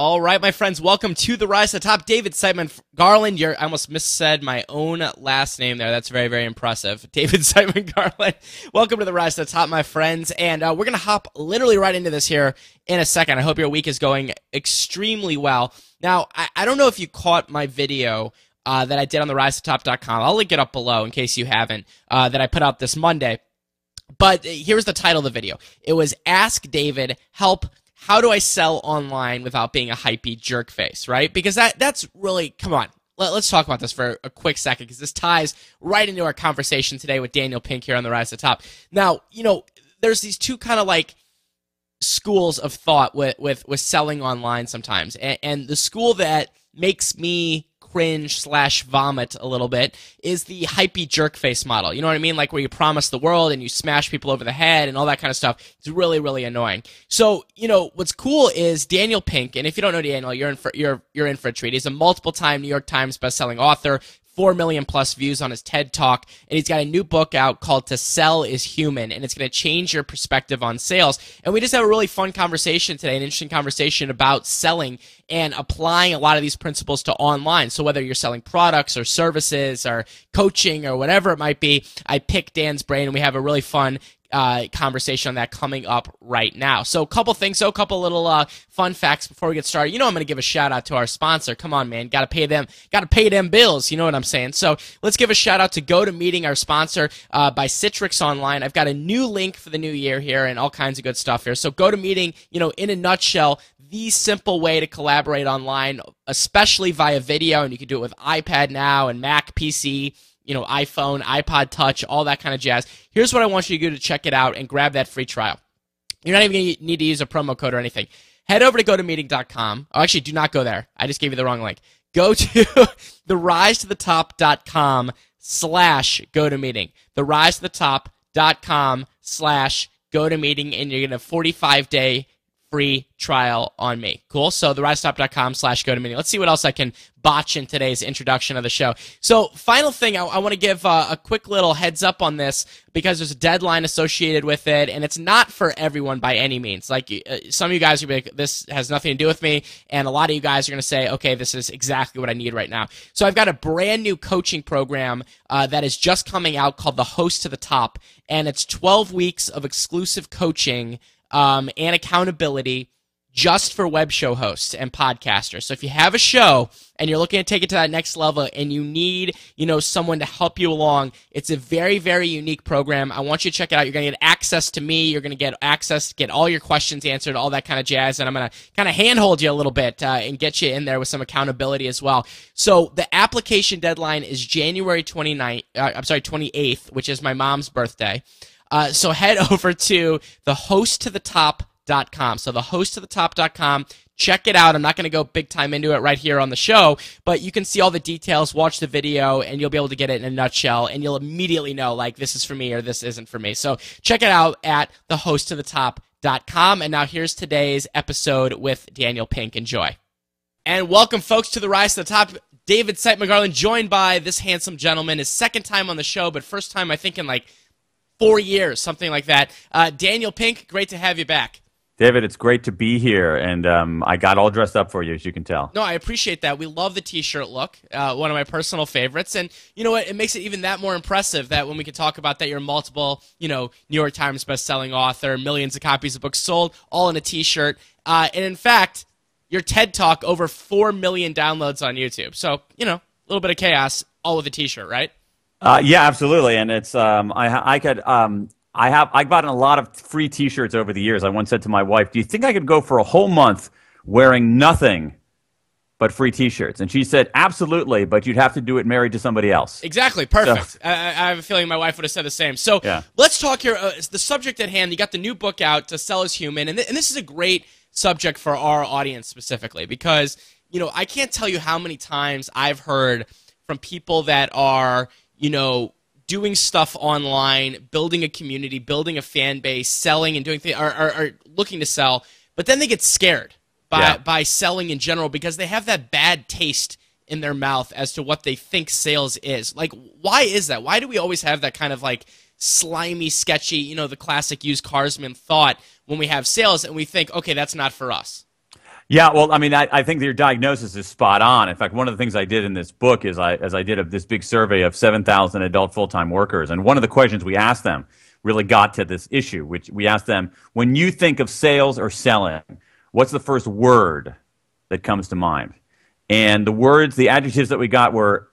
All right, my friends, welcome to the Rise to the Top. David Siteman Garland, you're, I almost missaid my own last name there. That's very, very impressive. David Siteman Garland, welcome to the Rise to the Top, my friends. And uh, we're going to hop literally right into this here in a second. I hope your week is going extremely well. Now, I, I don't know if you caught my video uh, that I did on the rise to top.com. I'll link it up below in case you haven't, uh, that I put out this Monday. But here's the title of the video. It was Ask David, Help how do I sell online without being a hypey jerk face, right? Because that that's really come on. Let, us talk about this for a quick second because this ties right into our conversation today with Daniel Pink here on the Rise to the Top. Now, you know, there's these two kind of like schools of thought with with with selling online sometimes, and, and the school that makes me cringe slash vomit a little bit is the hypey jerk face model. You know what I mean? Like where you promise the world and you smash people over the head and all that kind of stuff. It's really, really annoying. So, you know, what's cool is Daniel Pink, and if you don't know Daniel, you're in for you're you're in for a treat. He's a multiple time New York Times bestselling author, 4 million plus views on his TED Talk. And he's got a new book out called To Sell is Human, and it's going to change your perspective on sales. And we just have a really fun conversation today, an interesting conversation about selling and applying a lot of these principles to online. So whether you're selling products or services or coaching or whatever it might be, I pick Dan's brain and we have a really fun uh, conversation on that coming up right now. So, a couple things, so a couple little uh, fun facts before we get started. You know, I'm going to give a shout out to our sponsor. Come on, man, got to pay them, got to pay them bills. You know what I'm saying? So, let's give a shout out to Go to Meeting, our sponsor uh, by Citrix Online. I've got a new link for the new year here and all kinds of good stuff here. So, Go to Meeting, you know, in a nutshell, the simple way to collaborate online, especially via video, and you can do it with iPad now and Mac, PC you know, iPhone, iPod Touch, all that kind of jazz. Here's what I want you to do to check it out and grab that free trial. You're not even going to need to use a promo code or anything. Head over to gotomeeting.com. Oh, actually, do not go there. I just gave you the wrong link. Go to the rise to the top.com slash go to meeting. The rise to the top.com slash go to meeting, and you're going to have 45 day free trial on me. Cool. So therisestop.com slash go to meeting. Let's see what else I can botch in today's introduction of the show. So final thing, I, I want to give uh, a quick little heads up on this because there's a deadline associated with it and it's not for everyone by any means. Like uh, some of you guys are like, this has nothing to do with me. And a lot of you guys are going to say, okay, this is exactly what I need right now. So I've got a brand new coaching program uh, that is just coming out called the host to the top. And it's 12 weeks of exclusive coaching um, and accountability just for web show hosts and podcasters. So if you have a show and you're looking to take it to that next level and you need, you know, someone to help you along, it's a very, very unique program. I want you to check it out. You're going to get access to me. You're going to get access, get all your questions answered, all that kind of jazz. And I'm going to kind of handhold you a little bit uh, and get you in there with some accountability as well. So the application deadline is January 29th, uh, I'm sorry, 28th, which is my mom's birthday. Uh, so head over to the host to the top.com. So the host to the top.com. Check it out. I'm not going to go big time into it right here on the show, but you can see all the details, watch the video, and you'll be able to get it in a nutshell, and you'll immediately know like this is for me or this isn't for me. So check it out at the host to the. And now here's today's episode with Daniel Pink. Enjoy. And welcome, folks, to the Rise to the Top. David Siteman Garland, joined by this handsome gentleman, his second time on the show, but first time I think in like four years, something like that. Uh, Daniel Pink, great to have you back. David, it's great to be here, and um, I got all dressed up for you, as you can tell. No, I appreciate that. We love the T-shirt look, uh, one of my personal favorites, and you know what? It makes it even that more impressive that when we can talk about that, you're multiple, you know, New York Times best-selling author, millions of copies of books sold, all in a T-shirt, uh, and in fact, your TED Talk over four million downloads on YouTube. So you know, a little bit of chaos, all with a T-shirt, right? Uh, yeah, absolutely, and it's um, I I could um, I have I've gotten a lot of free T-shirts over the years. I once said to my wife, "Do you think I could go for a whole month wearing nothing but free T-shirts?" And she said, "Absolutely, but you'd have to do it married to somebody else." Exactly, perfect. So, I, I, have a feeling my wife would have said the same. So yeah. let's talk here. Uh, the subject at hand. You got the new book out, "To Sell is Human," and, th- and this is a great subject for our audience specifically because you know I can't tell you how many times I've heard from people that are you know, doing stuff online, building a community, building a fan base, selling and doing things, are, are, are looking to sell, but then they get scared by, yeah. by selling in general because they have that bad taste in their mouth as to what they think sales is. Like, why is that? Why do we always have that kind of like slimy, sketchy, you know, the classic used carsman thought when we have sales and we think, okay, that's not for us? Yeah, well, I mean, I, I think your diagnosis is spot on. In fact, one of the things I did in this book is I, as I did a, this big survey of 7,000 adult full-time workers, and one of the questions we asked them really got to this issue, which we asked them, when you think of sales or selling, what's the first word that comes to mind? And the words, the adjectives that we got were,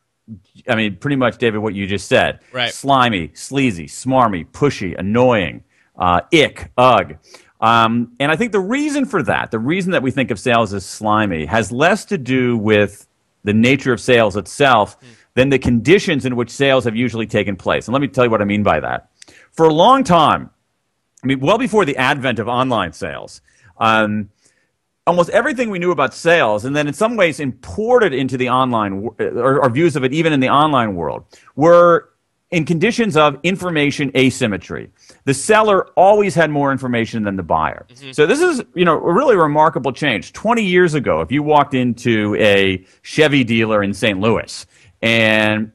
I mean, pretty much, David, what you just said. Right. Slimy, sleazy, smarmy, pushy, annoying, uh, ick, ugh. Um, and I think the reason for that, the reason that we think of sales as slimy, has less to do with the nature of sales itself mm. than the conditions in which sales have usually taken place. And let me tell you what I mean by that. For a long time, I mean, well before the advent of online sales, um, almost everything we knew about sales, and then in some ways imported into the online, or, or views of it even in the online world, were in conditions of information asymmetry. The seller always had more information than the buyer. Mm-hmm. So this is, you know, a really remarkable change. 20 years ago, if you walked into a Chevy dealer in St. Louis and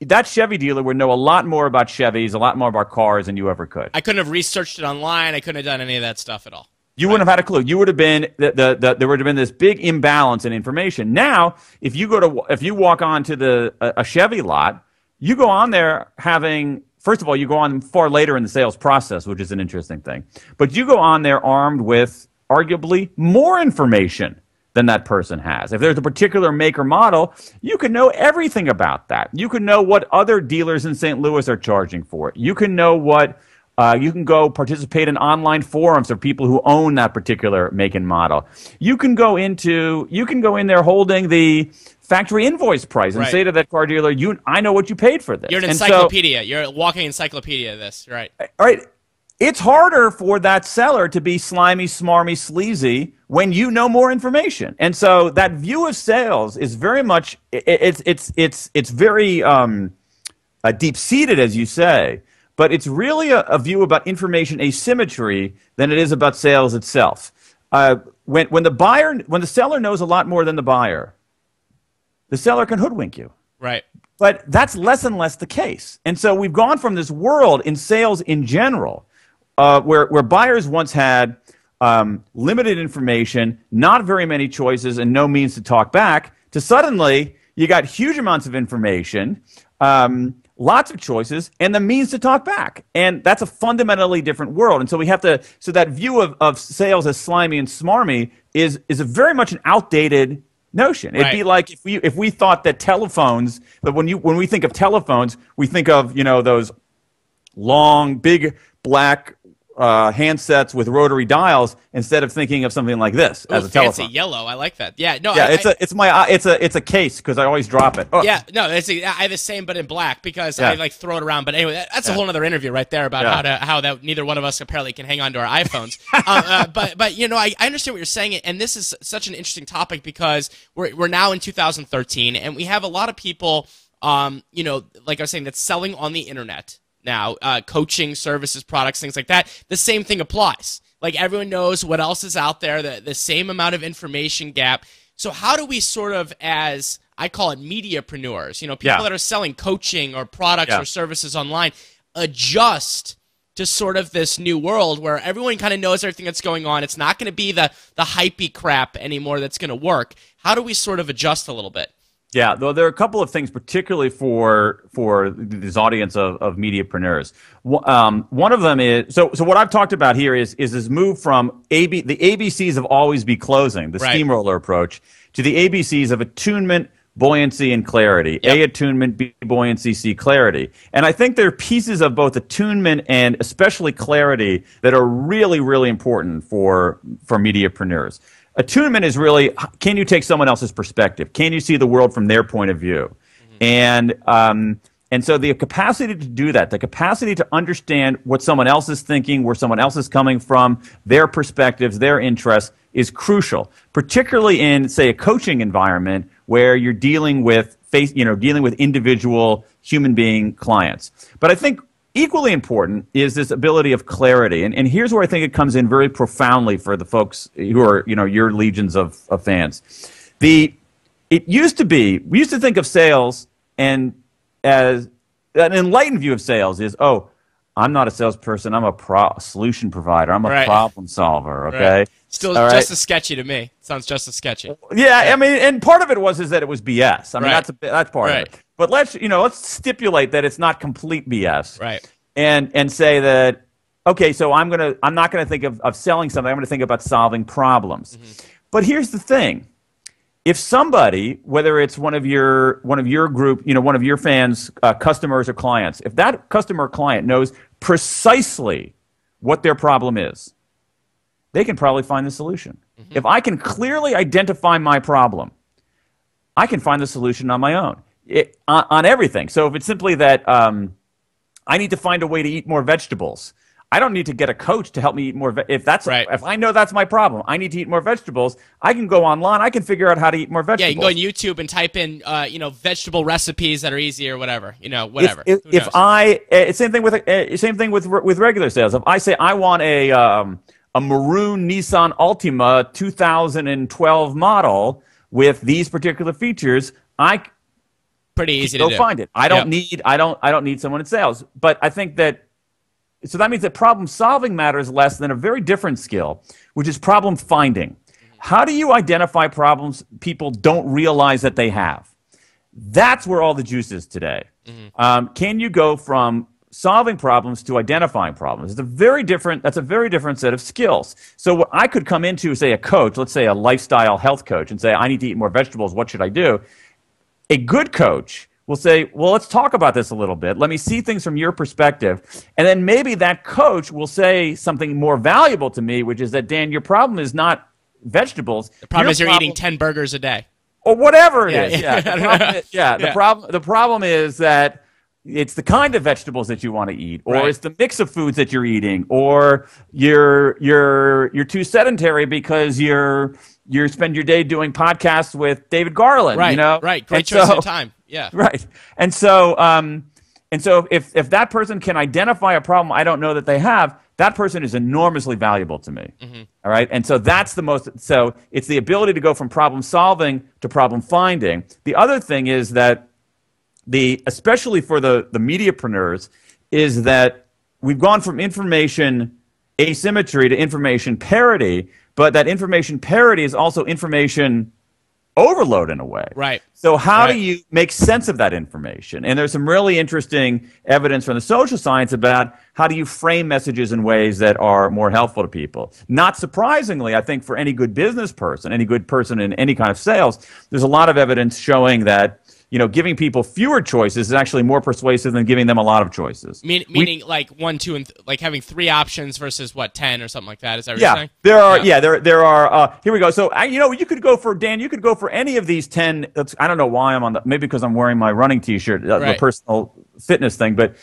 that Chevy dealer would know a lot more about Chevys, a lot more about cars than you ever could. I couldn't have researched it online. I couldn't have done any of that stuff at all. You wouldn't have had a clue. You would have been the, the, the, there would have been this big imbalance in information. Now, if you go to if you walk onto the a, a Chevy lot, you go on there having first of all, you go on far later in the sales process, which is an interesting thing. But you go on there armed with arguably more information than that person has. If there's a particular make or model, you can know everything about that. You can know what other dealers in St. Louis are charging for it. You can know what uh, you can go participate in online forums of people who own that particular make and model. You can go into you can go in there holding the factory invoice price and right. say to that car dealer, "You, I know what you paid for this." You're an encyclopedia. So, You're a walking encyclopedia of this, right? All right. It's harder for that seller to be slimy, smarmy, sleazy when you know more information. And so that view of sales is very much it's it's it's it's very um, uh, deep seated, as you say. But it's really a, a, view about information asymmetry than it is about sales itself. Uh, when when the buyer when the seller knows a lot more than the buyer, the seller can hoodwink you. Right. But that's less and less the case. And so we've gone from this world in sales in general, uh, where, where buyers once had um, limited information, not very many choices, and no means to talk back, to suddenly you got huge amounts of information, um, lots of choices, and the means to talk back. And that's a fundamentally different world. And so we have to, so that view of, of sales as slimy and smarmy is, is a very much an outdated notion. It'd be like if we if we thought that telephones, that when you when we think of telephones, we think of you know those long, big black uh, handsets with rotary dials instead of thinking of something like this Ooh, as a fancy telephone. yellow. I like that. Yeah, no. Yeah, I, it's I, a it's my uh, it's a it's a case because I always drop it. Oh. Yeah, no, it's a, I have the same but in black because yeah. I like throw it around. But anyway, that's yeah. a whole other interview right there about yeah. how to how that neither one of us apparently can hang on to our iPhones. uh, uh, but but you know I, I understand what you're saying, and this is such an interesting topic because we're we're now in 2013 and we have a lot of people. Um, you know, like I was saying, that's selling on the internet now, uh, coaching services, products, things like that. The same thing applies. Like everyone knows what else is out there, the, the same amount of information gap. So how do we sort of, as I call it, mediapreneurs, you know, people yeah. that are selling coaching or products yeah. or services online, adjust to sort of this new world where everyone kind of knows everything that's going on. It's not going to be the the hypey crap anymore that's going to work. How do we sort of adjust a little bit? Yeah, though there are a couple of things, particularly for for this audience of, of mediapreneurs. Um, one of them is so. So what I've talked about here is is this move from AB the ABCs of always be closing, the right. steamroller approach, to the ABCs of attunement, buoyancy, and clarity. Yep. A attunement, B buoyancy, C clarity. And I think there are pieces of both attunement and especially clarity that are really really important for for mediapreneurs. Attunement is really can you take someone else's perspective? Can you see the world from their point of view? Mm-hmm. And um, and so the capacity to do that, the capacity to understand what someone else is thinking, where someone else is coming from, their perspectives, their interests, is crucial. Particularly in, say, a coaching environment where you're dealing with face, you know, dealing with individual human being clients. But I think Equally important is this ability of clarity. And, and here's where I think it comes in very profoundly for the folks who are, you know, your legions of, of fans. The, it used to be, we used to think of sales and as an enlightened view of sales is, oh, I'm not a salesperson. I'm a pro- solution provider. I'm a right. problem solver. Okay. Right. Still All right? just as sketchy to me. Sounds just as sketchy. Yeah, I mean, and part of it was is that it was BS. I mean, Right. that's a, that's part Right. of it. But let's you know let's stipulate that it's not complete BS. Right. and and say that okay so i'm gonna i'm not gonna think of, of selling something. I'm gonna think about solving problems. But here's the thing. If somebody whether it's one of your one of your group you know one of your fans uh, customers or clients if that customer or client knows precisely what their problem is they can probably find the solution. If i can clearly identify my problem i can find the solution on my own it, on, on everything so if it's simply that um, I need to find a way to eat more vegetables. I don't need to get a coach to help me eat more. Ve- if that's Right. if I know that's my problem, I need to eat more vegetables. I can go online. I can figure out how to eat more vegetables. Yeah, you can go on YouTube and type in, uh, you know, vegetable recipes that are easy or whatever. You know, whatever. If, if, if? I uh, same thing with uh, same thing with with regular sales. If I say I want a um, a maroon Nissan Altima 2012 model with these particular features, I pretty easy go to do. find it. I don't Yep. need I don't I don't need someone in sales. But I think that so that means that problem solving matters less than a very different skill, which is problem finding. How do you identify problems people don't realize that they have? That's where all the juice is today. Um, can you go from solving problems to identifying problems? It's a very different. That's a very different set of skills. So what I could come into, say, a coach, let's say a lifestyle health coach, and say, I need to eat more vegetables. What should I do? A good coach will say, Well, let's talk about this a little bit. Let me see things from your perspective. And then maybe that coach will say something more valuable to me, which is that, Dan, your problem is not vegetables. The problem Your is you're problem- eating 10 burgers a day. or whatever it Yeah, is. yeah. Yeah, the problem is, yeah, the Yeah. problem the problem is that it's the kind of vegetables that you want to eat, or Right. it's the mix of foods that you're eating, or you're you're you're too sedentary because you're you spend your day doing podcasts with David Garland. Right. You know, Right. Great And choice so- of time. Yeah. Right. And so, um, and so if, if that person can identify a problem I don't know that they have, that person is enormously valuable to me. All right. And so that's the most, so it's the ability to go from problem solving to problem finding. The other thing is that the, especially for the, the mediapreneurs, is that we've gone from information asymmetry to information parity, but that information parity is also information overload in a way. Right. So how Right. do you make sense of that information? And there's some really interesting evidence from the social science about how do you frame messages in ways that are more helpful to people. Not surprisingly, I think for any good business person, any good person in any kind of sales, there's a lot of evidence showing that you know giving people fewer choices is actually more persuasive than giving them a lot of choices. Mean, meaning like one, two, and th- like having three options versus what, 10 or something like that. Is that what you're Yeah, saying? there are. Yeah, there there are. Uh, here we go. So I, you know, you could go for Dan. You could go for any of these ten. I don't know why I'm on the. Maybe because I'm wearing my running T-shirt, uh, the personal fitness thing. But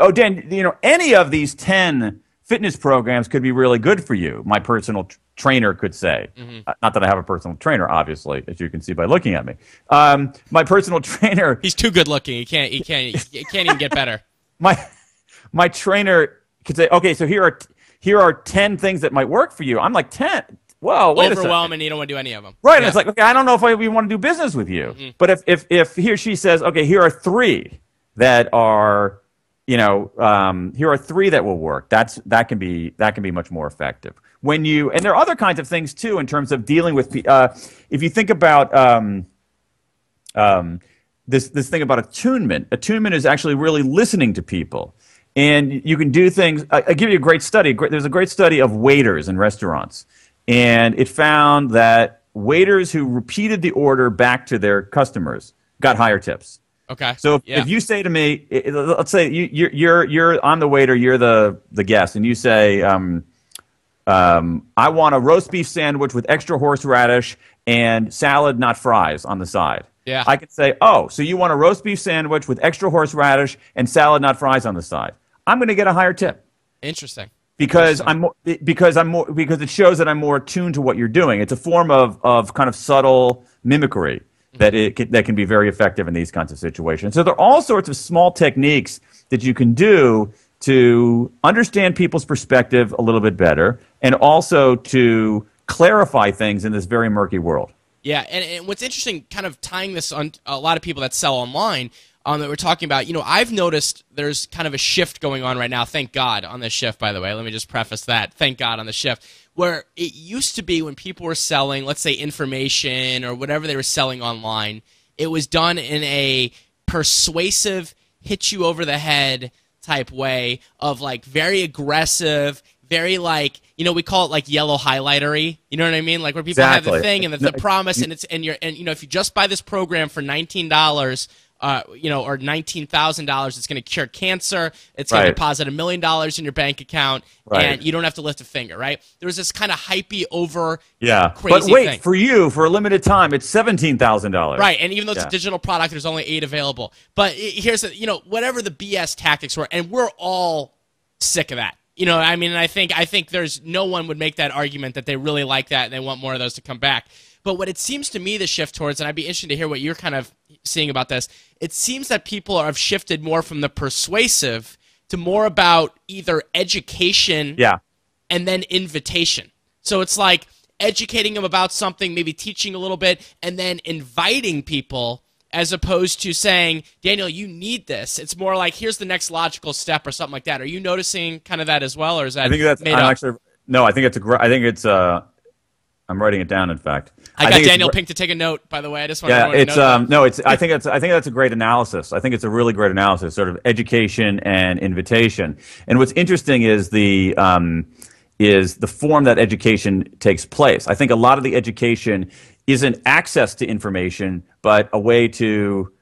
oh, Dan, you know, any of these ten fitness programs could be really good for you. My personal t- trainer could say. Mm-hmm. Uh, not that I have a personal trainer, obviously, as you can see by looking at me. Um, my personal trainer He's too good looking. He can't, he can't, he can't even get better. my my trainer could say, okay, so here are here are ten things that might work for you. I'm like ten. Whoa, wait. Overwhelming. You don't want to do any of them. Right, and it's like, okay, I don't know if I even want to do business with you. Mm-hmm. But if, if if he or she says, okay, here are three that are, you know, um, here are three that will work. That's that can be that can be much more effective. When you and there are other kinds of things too in terms of dealing with. Uh, if you think about um, um, this this thing about attunement. Attunement is actually really listening to people, and you can do things. I, I give you a great study. There's a great study of waiters in restaurants, and it found that waiters who repeated the order back to their customers got higher tips. Okay. So if, yeah. if you say to me, let's say you, you're you're you're I'm the waiter, you're the the guest, and you say, um, um, I want a roast beef sandwich with extra horseradish and salad, not fries, on the side. Yeah. I could say, oh, so you want a roast beef sandwich with extra horseradish and salad, not fries, on the side. I'm going to get a higher tip Interesting. because I'm more, because I'm more because it shows that I'm more attuned to what you're doing. It's a form of of kind of subtle mimicry that it can, that can be very effective in these kinds of situations. So there are all sorts of small techniques that you can do to understand people's perspective a little bit better and also to clarify things in this very murky world. Yeah, and, and what's interesting, kind of tying this on a lot of people that sell online, um, that we're talking about. You know, I've noticed there's kind of a shift going on right now. Thank God on this shift, by the way. Let me just preface that. Thank God on the shift. Where it used to be when people were selling, let's say, information or whatever they were selling online, it was done in a persuasive, hit you over the head type way of like very aggressive, very like you know we call it like yellow highlightery. You know what I mean? Like where people Exactly. have the thing and the, the promise, and it's and you're and you know if you just buy this program for nineteen dollars. Uh, you know, or nineteen thousand dollars. It's going to cure cancer. It's going to deposit a million dollars in your bank account, Right. and you don't have to lift a finger. Right? There was this kind of hypey over, Yeah. Crazy but wait, thing. for you, for a limited time, it's seventeen thousand dollars. Right, and even though it's Yeah. a digital product, there's only eight available. But here's the, you know, whatever the BS tactics were, and we're all sick of that. You know, I mean, I think I think there's no one would make that argument that they really like that and they want more of those to come back. But what it seems to me the shift towards, and I'd be interested to hear what you're kind of seeing about this. It seems that people have shifted more from the persuasive to more about either education Yeah. and then invitation. So it's like educating them about something, maybe teaching a little bit, and then inviting people as opposed to saying, Daniel, you need this. It's more like, here's the next logical step or something like that. Are you noticing kind of that as well, or is that I think that's. made I'm up? actually. No, I think it's a. I think it's. Uh, I'm writing it down. In fact, I got Daniel Pink to take a note, by the way. I just want Yeah, to it's um no, it's I think that's I think that's a great analysis. I think it's a really great analysis, sort of education and invitation. And what's interesting is the um is the form that education takes place. I think a lot of the education isn't access to information, but a way to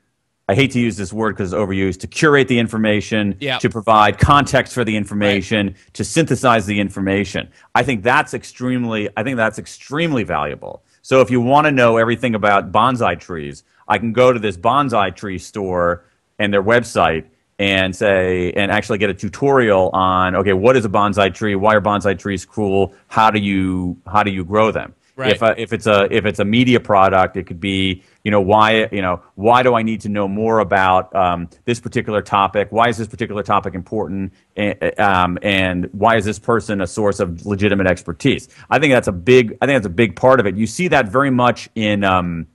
I hate to use this word because it's overused to curate the information, Yeah. to provide context for the information, to synthesize the information. I think that's extremely I think that's extremely valuable. So if you want to know everything about bonsai trees, I can go to this bonsai tree store and their website and say and actually get a tutorial on okay, what is a bonsai tree? Why are bonsai trees cool? How do you how do you grow them? Right. If, uh, if it's a if it's a media product, it could be you know why you know why do I need to know more about um, this particular topic? Why is this particular topic important? And, um, and why is this person a source of legitimate expertise? I think that's a big I think that's a big part of it. You see that very much in um,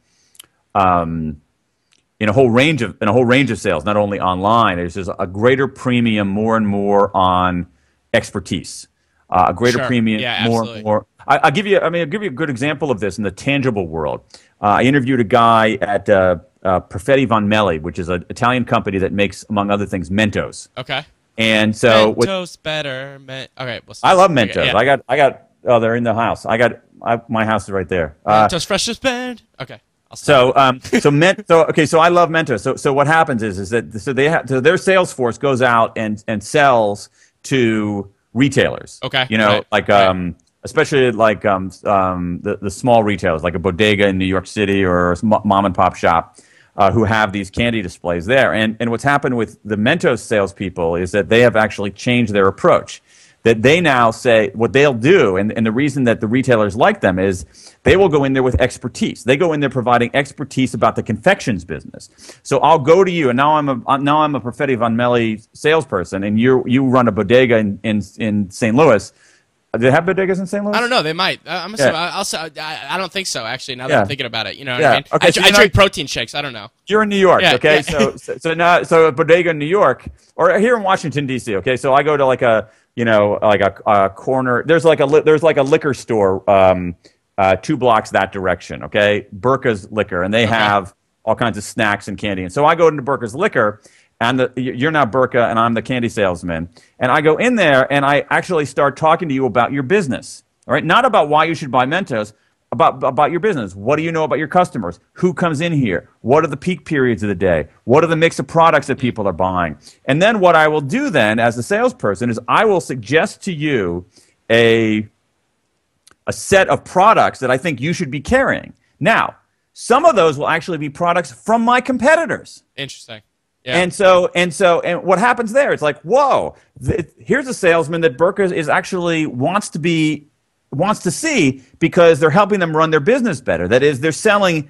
um, in a whole range of in a whole range of sales, not only online. There's just a greater premium, more and more on expertise. Uh, a greater Sure. premium, Yeah, more absolutely. more. I, I'll give you. I mean, I'll give you a good example of this in the tangible world. Uh, I interviewed a guy at uh, uh, Perfetti Van Melle, which is an Italian company that makes, among other things, Mentos. okay. And so, with, Mentos better. Men- okay. Well, I love okay, Mentos. yeah. I got, I got. Oh, they're in the house. I got. I, my house is right there. Uh, Mentos fresh as bed. Okay. So, um, so men, so okay, so I love Mentos. So, so what happens is, is that so they have so their sales force goes out and and sells to retailers. Okay, you know, right, like right. um, especially like um, um, the the small retailers, like a bodega in New York City or a mom and pop shop. Uh, who have these candy displays there? And and what's happened with the Mentos salespeople is that they have actually changed their approach that they now say what they'll do, and, and the reason that the retailers like them is they will go in there with expertise. They go in there providing expertise about the confections business. So I'll go to you, and now I'm a uh, now I'm a Perfetti Van Melle salesperson, and you you run a bodega in in, in St. Louis. Do they have bodegas in St. Louis? I don't know. They might. Uh, I'm assuming. Yeah. I, I'll I, I don't think so. Actually, now that Yeah. I'm thinking about it, you know what Yeah. I mean. Okay, I, so I drink protein shakes. I don't know. You're in New York, Yeah, okay? So, so so now so a bodega in New York or here in Washington D.C. Okay, so I go to like a you know like a, a corner. There's like a li- there's like a liquor store um, uh, two blocks that direction. Okay, Burka's Liquor, and they have all kinds of snacks and candy. And so I go into Burka's Liquor. And the, you're now Burka, and I'm the candy salesman. And I go in there, and I actually start talking to you about your business. All right, not about why you should buy Mentos, about, about your business. What do you know about your customers? Who comes in here? What are the peak periods of the day? What are the mix of products that people are buying? And then what I will do then as a salesperson is I will suggest to you a, a set of products that I think you should be carrying. Now, some of those will actually be products from my competitors. Interesting. Yeah. And so, and so, and what happens there? It's like, whoa! Th- here's a salesman that Burka is actually wants to be, wants to see because they're helping them run their business better. That is, they're selling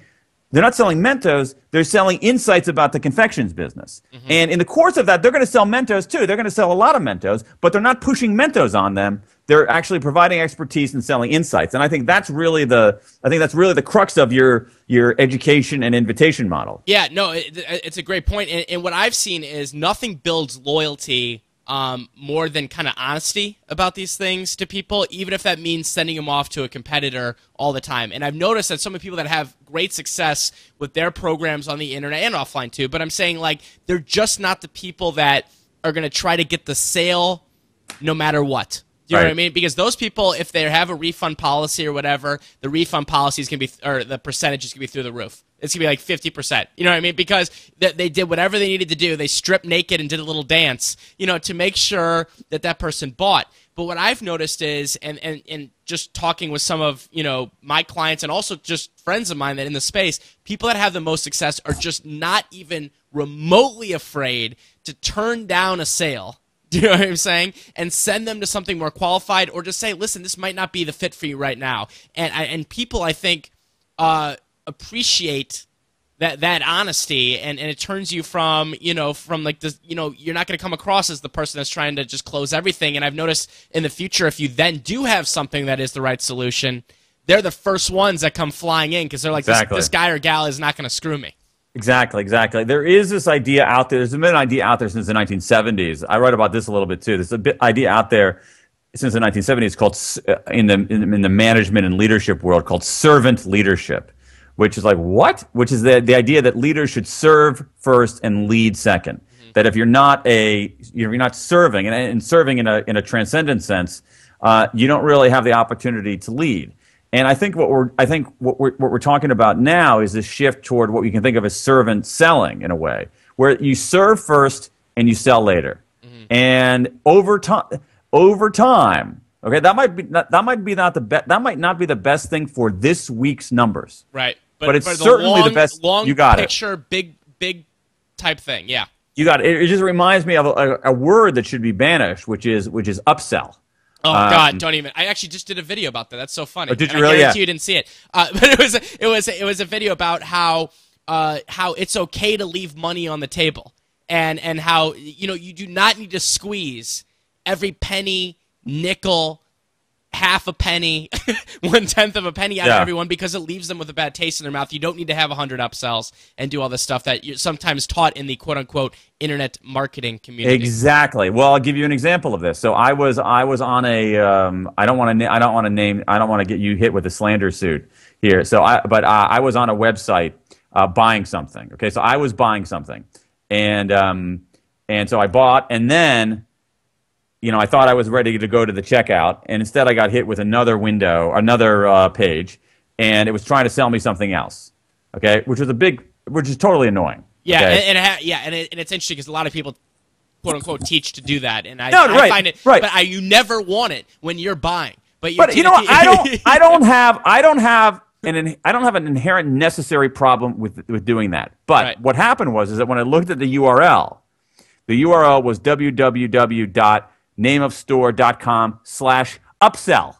they're not selling Mentos, they're selling insights about the confections business. Mm-hmm. And in the course of that, they're going to sell Mentos too. They're going to sell a lot of Mentos, but they're not pushing Mentos on them. They're actually providing expertise and selling insights. And I think that's really the I think that's really the crux of your your education and invitation model. Yeah, no, it, it's a great point. And, and what I've seen is nothing builds loyalty um, more than kind of honesty about these things to people, even if that means sending them off to a competitor all the time. And I've noticed that some of the people that have great success with their programs on the internet and offline too, but I'm saying like they're just not the people that are going to try to get the sale no matter what. Do you know what I mean? Because those people, if they have a refund policy or whatever, the refund policy is going to be, or the percentage is going to be through the roof. It's going to be like 50%. You know what I mean? Because they did whatever they needed to do. They stripped naked and did a little dance, you know, to make sure that that person bought. But what I've noticed is, and, and, and just talking with some of, you know, my clients and also just friends of mine that in the space, people that have the most success are just not even remotely afraid to turn down a sale do you know what I'm saying? And send them to something more qualified, or just say, "Listen, this might not be the fit for you right now." And I, and people, I think, uh, appreciate that that honesty, and, and it turns you from you know from like this you know you're not going to come across as the person that's trying to just close everything. And I've noticed in the future, if you then do have something that is the right solution, they're the first ones that come flying in because they're like, Exactly. this, this guy or gal is not going to screw me. Exactly, exactly. There is this idea out there. There's been an idea out there since the 1970s. I write about this a little bit too. There's a bit idea out there since the 1970s called uh, in the in, the management and leadership world called servant leadership, which is like what? Which is the the idea that leaders should serve first and lead 2nd That if you're not a you're not serving and, and serving in a in a transcendent sense, uh, you don't really have the opportunity to lead. And I think what we're I think what we're what we're talking about now is this shift toward what you can think of as servant selling in a way, where you serve first and you sell later. Mm-hmm. And over time over time, okay, that might be that, that might be not the be- that might not be the best thing for this week's numbers. Right. But it's for certainly the best- Long you got it. picture, big, big type thing. Yeah. You got it. It just reminds me of a, a, a word that should be banished, which is which is upsell. Oh Um, God, don't even. I actually just did a video about that. That's so funny. Oh, did And you I really? guarantee Yeah. you didn't see it. Uh, but it was it was it was a video about how uh, how it's okay to leave money on the table, and and how you know you do not need to squeeze every penny, nickel, half a penny, one tenth of a penny out Yeah. of everyone because it leaves them with a bad taste in their mouth. You don't need to have a hundred upsells and do all this stuff that you're sometimes taught in the quote unquote internet marketing community. Exactly. Well, I'll give you an example of this. So I was I was on a um, I don't want to I don't want to name I don't want to get you hit with a slander suit here. So I but uh, I was on a website uh, buying something. Okay, so I was buying something, and um, and so I bought, and then you know I thought I was ready to go to the checkout, and instead I got hit with another window, another uh, page, and it was trying to sell me something else. Okay, which was a big, which is totally annoying. Yeah, okay? and, and ha- yeah, and, it, and it's interesting because a lot of people, quote unquote, teach to do that, and I, No, I right, find it. right. But I, you never want it when you're buying. But, you But you know, what? I don't, I don't have, I don't have an, in- I don't have an inherent necessary problem with with doing that. But Right. what happened was, is that when I looked at the URL, the URL was www.nameofstore.com slash upsell.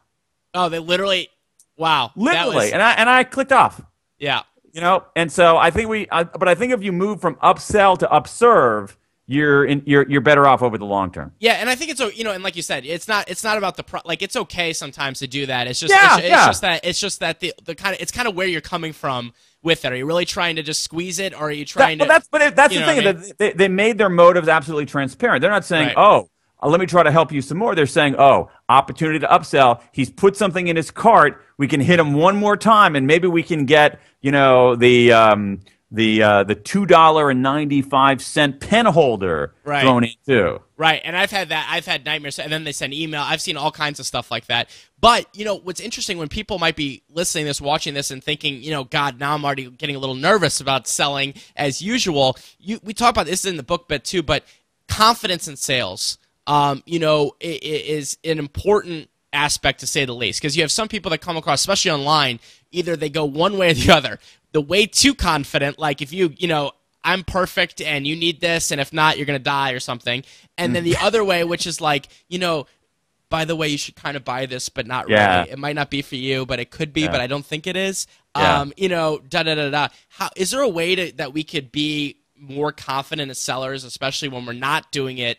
oh, they literally. Wow. Literally, was- and I and I clicked off. yeah. You know, and so I think we, I, but I think if you move from upsell to upserve, you're in, you're you're better off over the long term. Yeah, and I think it's o- you know, and like you said, it's not it's not about the pro- like it's okay sometimes to do that. It's just Yeah, it's, it's just that it's just that the the kind of it's kind of where you're coming from with it. Are you really trying to just squeeze it, or are you That- trying but to? that's but it- that's the thing I that they, they made their motives absolutely transparent. They're not saying, Right. "Oh, uh, let me try to help you some more." They're saying, "Oh, opportunity to upsell. He's put something in his cart. We can hit him one more time, and maybe we can get you know the um, the uh, the two dollar and ninety five cent pen holder Right. thrown in too." Right, and I've had that. I've had nightmares, and then they send email. I've seen all kinds of stuff like that. But you know, what's interesting when people might be listening to this, watching this, and thinking, you know, God, now I'm already getting a little nervous about selling as usual. You, we talk about this in the book bit too, but confidence in sales, um, you know, is an important aspect to say the least because you have some people that come across especially online either they go one way or the other the way too confident like if you you know i'm perfect and you need this and if not you're gonna die or something and then the other way which is like you know by the way you should kind of buy this but not Yeah. really it might not be for you but it could be Yeah. but i don't think it is Yeah. Um, you know, da da da da. How is there a way to, that we could be more confident as sellers, especially when we're not doing it,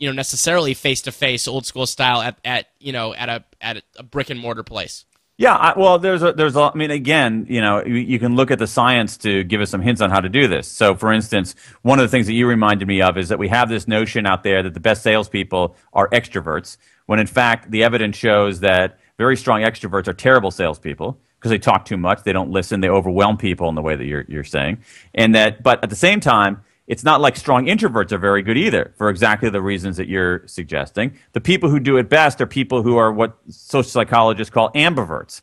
you know, necessarily face to face, old school style at, at you know at a at a brick and mortar place? Yeah, I, well, there's a, there's a, I mean, again, you know, you, you can look at the science to give us some hints on how to do this. So, for instance, one of the things that you reminded me of is that we have this notion out there that the best salespeople are extroverts, when in fact the evidence shows that very strong extroverts are terrible salespeople because they talk too much, they don't listen, they overwhelm people in the way that you're you're saying, and that, but at the same time, it's not like strong introverts are very good either for exactly the reasons that you're suggesting. The people who do it best are people who are what social psychologists call ambiverts,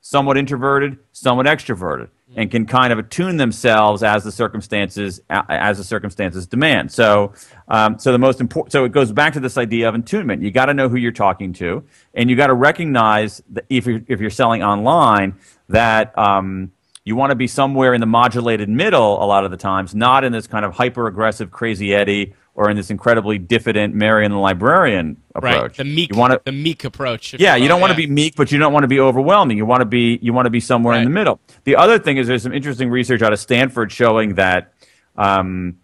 somewhat introverted, somewhat extroverted, and can kind of attune themselves as the circumstances as the circumstances demand. So, um, so the most important. So it goes back to this idea of attunement. You got to know who you're talking to, and you got to recognize that if you're if you're selling online that. Um, you want to be somewhere in the modulated middle a lot of the times, not in this kind of hyper aggressive crazy Eddie or in this incredibly diffident Marian the librarian approach. Right, the meek, you want to, the meek approach. yeah, you, don't want yeah. to be meek, but you don't want to be overwhelming. You want to be you want to be somewhere in the middle. The other thing is there's some interesting research out of Stanford showing that. Um,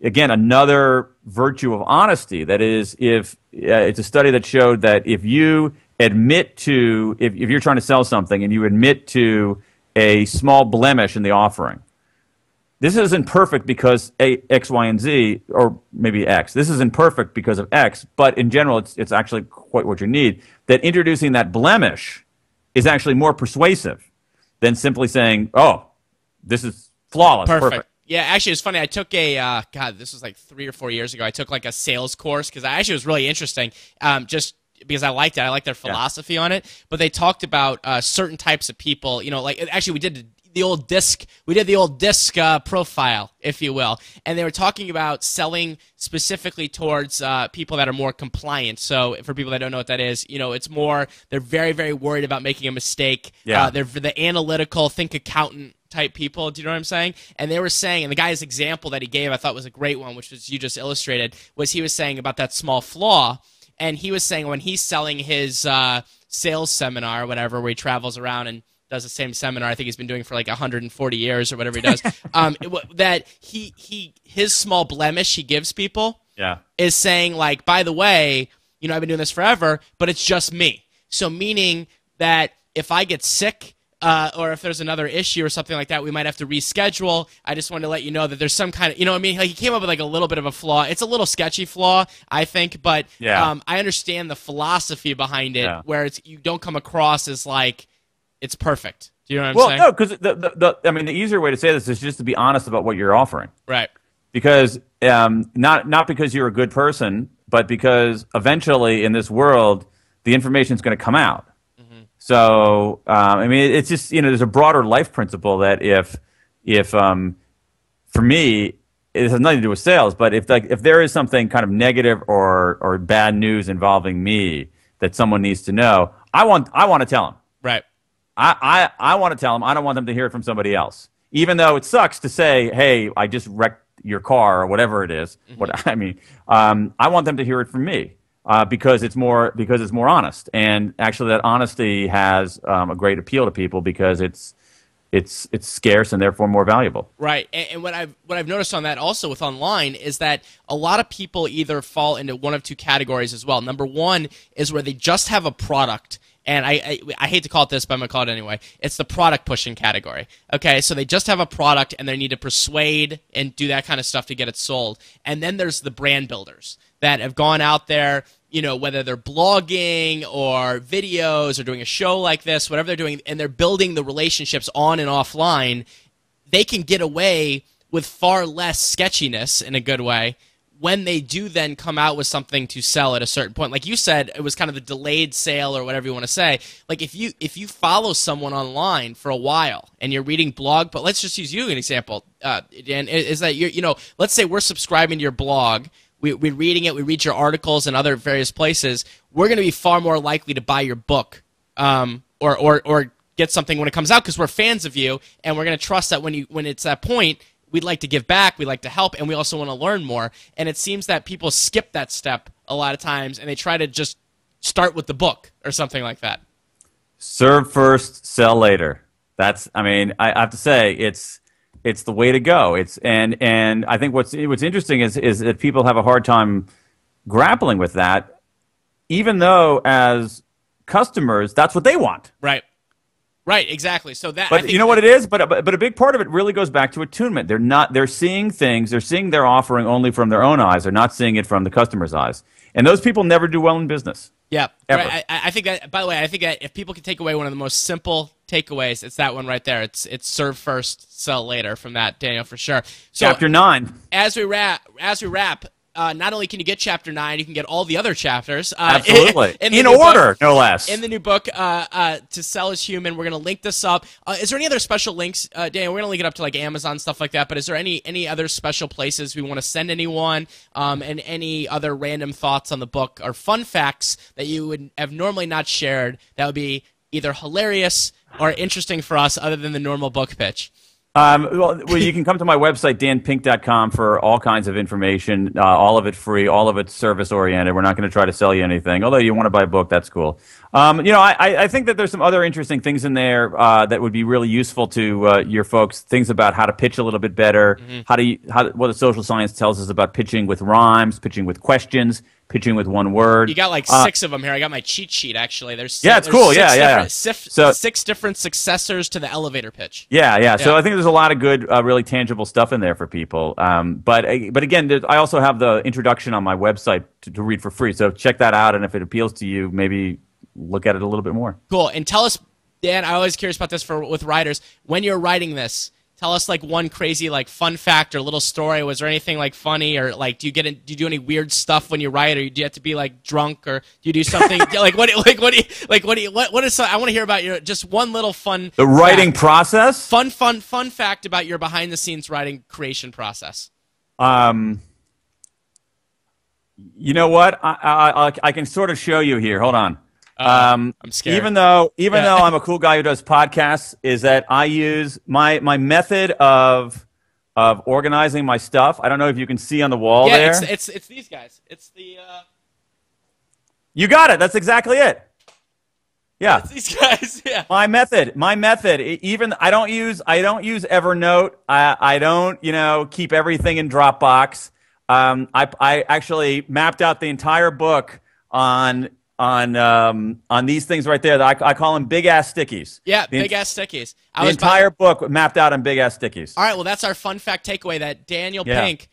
Again, another virtue of honesty. That is, if uh, it's a study that showed that if you admit to, if, if you're trying to sell something and you admit to a small blemish in the offering, this isn't perfect because a, X, Y, and Z, or maybe X. This isn't perfect because of X, but in general, it's, it's actually quite what you need. That introducing that blemish is actually more persuasive than simply saying, oh, this is flawless, perfect. perfect. Yeah, actually, it's funny. I took a uh, God. This was like three or four years ago. I took like a sales course because I actually was really interesting. Um, just because I liked it, I liked their philosophy on it. But they talked about uh, certain types of people. You know, like actually we did the old DISC. We did the old DISC uh, profile, if you will, and they were talking about selling specifically towards uh, people that are more compliant. So for people that don't know what that is, you know, it's more they're very very worried about making a mistake. Yeah. Uh, they're the analytical, think accountant type people. Do you know what I'm saying? And they were saying, and the guy's example that he gave, I thought was a great one, which was you just illustrated, was he was saying about that small flaw. And he was saying when he's selling his uh, sales seminar or whatever, where he travels around and does the same seminar. I think he's been doing for like 140 years or whatever he does. um, it, that he he his small blemish he gives people Yeah. is saying like, by the way, you know, I've been doing this forever, but it's just me. So meaning that if I get sick. Uh, or if there's another issue or something like that, we might have to reschedule. I just wanted to let you know that there's some kind of, you know, what I mean, like he came up with like a little bit of a flaw. It's a little sketchy flaw, I think, but Yeah. um, I understand the philosophy behind it, Yeah. where it's you don't come across as like it's perfect. Do you know what I'm Well, saying? no, because the, the, the, I mean, the easier way to say this is just to be honest about what you're offering. Right. because um, not not because you're a good person, but because eventually in this world the information is going to come out. So um, I mean, it's just you know there's a broader life principle that if if um, for me it has nothing to do with sales, but if like if there is something kind of negative or or bad news involving me that someone needs to know, I want I want to tell them. Right. I, I, I want to tell them. I don't want them to hear it from somebody else. Even though it sucks to say, "Hey, I just wrecked your car" or whatever it is. What I mean, um, I want them to hear it from me uh, because it's more because it's more honest. And actually, that honesty has um, a great appeal to people because it's it's it's scarce and therefore more valuable. Right, and, and what I've what I've noticed on that also with online is that a lot of people either fall into one of two categories as well. Number one is where they just have a product, and I I, I hate to call it this, but I'm gonna call it anyway. It's the product pushing category. Okay, so they just have a product and they need to persuade and do that kind of stuff to get it sold. And then there's the brand builders that have gone out there you know, whether they're blogging or videos or doing a show like this, whatever they're doing, and they're building the relationships on and offline, they can get away with far less sketchiness in a good way when they do then come out with something to sell at a certain point. Like you said it was kind of the delayed sale or whatever you want to say. Like if you if you follow someone online for a while and you're reading blog but let's just use you an example uh, and is that you're you know let's say we're subscribing to your blog we, we're reading it we read your articles and other various places we're going to be far more likely to buy your book um, or, or, or get something when it comes out because we're fans of you and we're going to trust that when you when it's that point we'd like to give back we'd like to help and we also want to learn more and it seems that people skip that step a lot of times and they try to just start with the book or something like that Serve first, sell later. That's, I mean, I, I have to say, it's it's the way to go. It's and and I think what's what's interesting is is that people have a hard time grappling with that, even though as customers, that's what they want. Right. Right, exactly. So that, but you know what it is. But, but but a big part of it really goes back to attunement. They're not. They're seeing things. They're seeing their offering only from their own eyes. They're not seeing it from the customer's eyes. And those people never do well in business. Yeah, right. I, I, think that. By the way, I think that if people can take away one of the most simple takeaways, it's that one right there. It's it's serve first, sell later. From that, Daniel, for sure. So, Chapter nine. As we wrap, as we wrap, uh, not only can you get chapter nine, you can get all the other chapters. Uh, Absolutely. In, in, in order, book, no less. In the new book, uh, uh To Sell is Human, we're going to link this up. Uh, is there any other special links, uh, Daniel? We're going to link it up to like Amazon, stuff like that. But is there any, any other special places we want to send anyone um, and any other random thoughts on the book or fun facts that you would have normally not shared that would be either hilarious or interesting for us other than the normal book pitch? Um, well, well, you can come to my website, danpink.com, for all kinds of information, uh, all of it free, all of it service oriented. We're not going to try to sell you anything. Although you want to buy a book, that's cool. Um, you know, I, I think that there's some other interesting things in there uh, that would be really useful to uh, your folks. Things about how to pitch a little bit better, mm-hmm. how to how what the social science tells us about pitching with rhymes, pitching with questions, pitching with one word. You got like uh, six of them here. I got my cheat sheet actually. There's yeah, it's there's cool. Yeah, yeah. Sif- so six different successors to the elevator pitch. Yeah, yeah. yeah. So I think there's a lot of good, uh, really tangible stuff in there for people. Um, but uh, but again, I also have the introduction on my website to, to read for free. So check that out, and if it appeals to you, maybe look at it a little bit more. Cool. And tell us, Dan. I'm always curious about this for with writers. When you're writing this tell us like one crazy like fun fact or little story was there anything like funny or like do you get in, do you do any weird stuff when you write or do you have to be like drunk or do you do something like what like what do you like what do you what, what is i want to hear about your just one little fun the writing fact. process fun fun fun fact about your behind the scenes writing creation process um you know what I, I, I can sort of show you here hold on uh, um, I'm scared. Even though, even yeah. though I'm a cool guy who does podcasts, is that I use my my method of of organizing my stuff. I don't know if you can see on the wall yeah, there. It's, it's it's these guys. It's the. Uh... You got it. That's exactly it. Yeah. It's these guys. Yeah. My method. My method. Even I don't use I don't use Evernote. I I don't you know keep everything in Dropbox. Um, I I actually mapped out the entire book on on um, on these things right there. That I, I call them big ass stickies. Yeah, the, big ass stickies. I the entire book mapped out on big ass stickies. All right, well that's our fun fact takeaway that Daniel yeah. Pink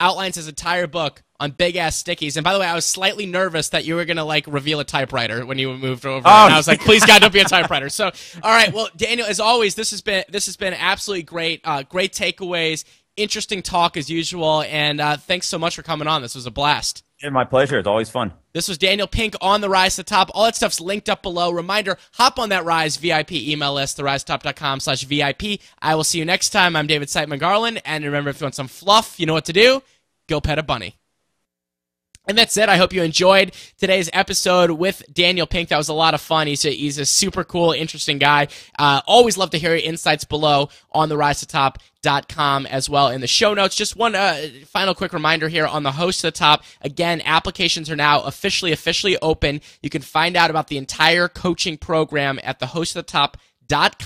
outlines his entire book on big ass stickies. And by the way, I was slightly nervous that you were gonna like reveal a typewriter when you moved over. Oh. And I was like, please God, don't be a typewriter. So, all right, well, Daniel, as always, this has been this has been absolutely great. Uh, great takeaways, interesting talk as usual, and uh, thanks so much for coming on. This was a blast. Yeah, my pleasure. It's always fun. This was Daniel Pink on the Rise to Top. All that stuff's linked up below. Reminder, hop on that Rise VIP email list, therisetop.com slash VIP. I will see you next time. I'm David Siteman Garland. And remember, if you want some fluff, you know what to do. Go pet a bunny. And that's it. I hope you enjoyed today's episode with Daniel Pink. That was a lot of fun. He's a, he's a super cool, interesting guy. Uh, always love to hear your insights below on the rise to top dot com as well in the show notes. Just one uh, final quick reminder here on the host to the top. Again, applications are now officially, officially open. You can find out about the entire coaching program at the host of the top dot.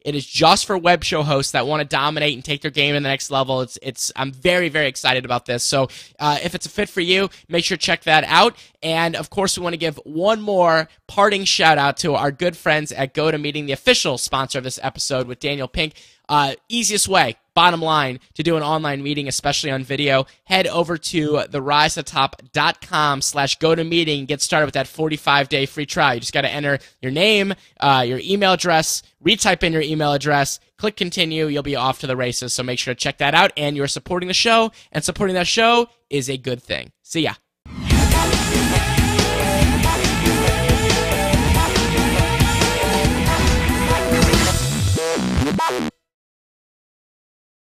It is just for web show hosts that want to dominate and take their game to the next level. It's it's I'm very very excited about this. So uh, if it's a fit for you, make sure to check that out. And of course, we want to give one more parting shout out to our good friends at GoToMeeting, the official sponsor of this episode with Daniel Pink. Uh, easiest way, bottom line, to do an online meeting, especially on video, head over to therisetop.com slash go to meeting. Get started with that 45 day free trial. You just got to enter your name, uh, your email address, retype in your email address, click continue. You'll be off to the races. So make sure to check that out. And you're supporting the show, and supporting that show is a good thing. See ya.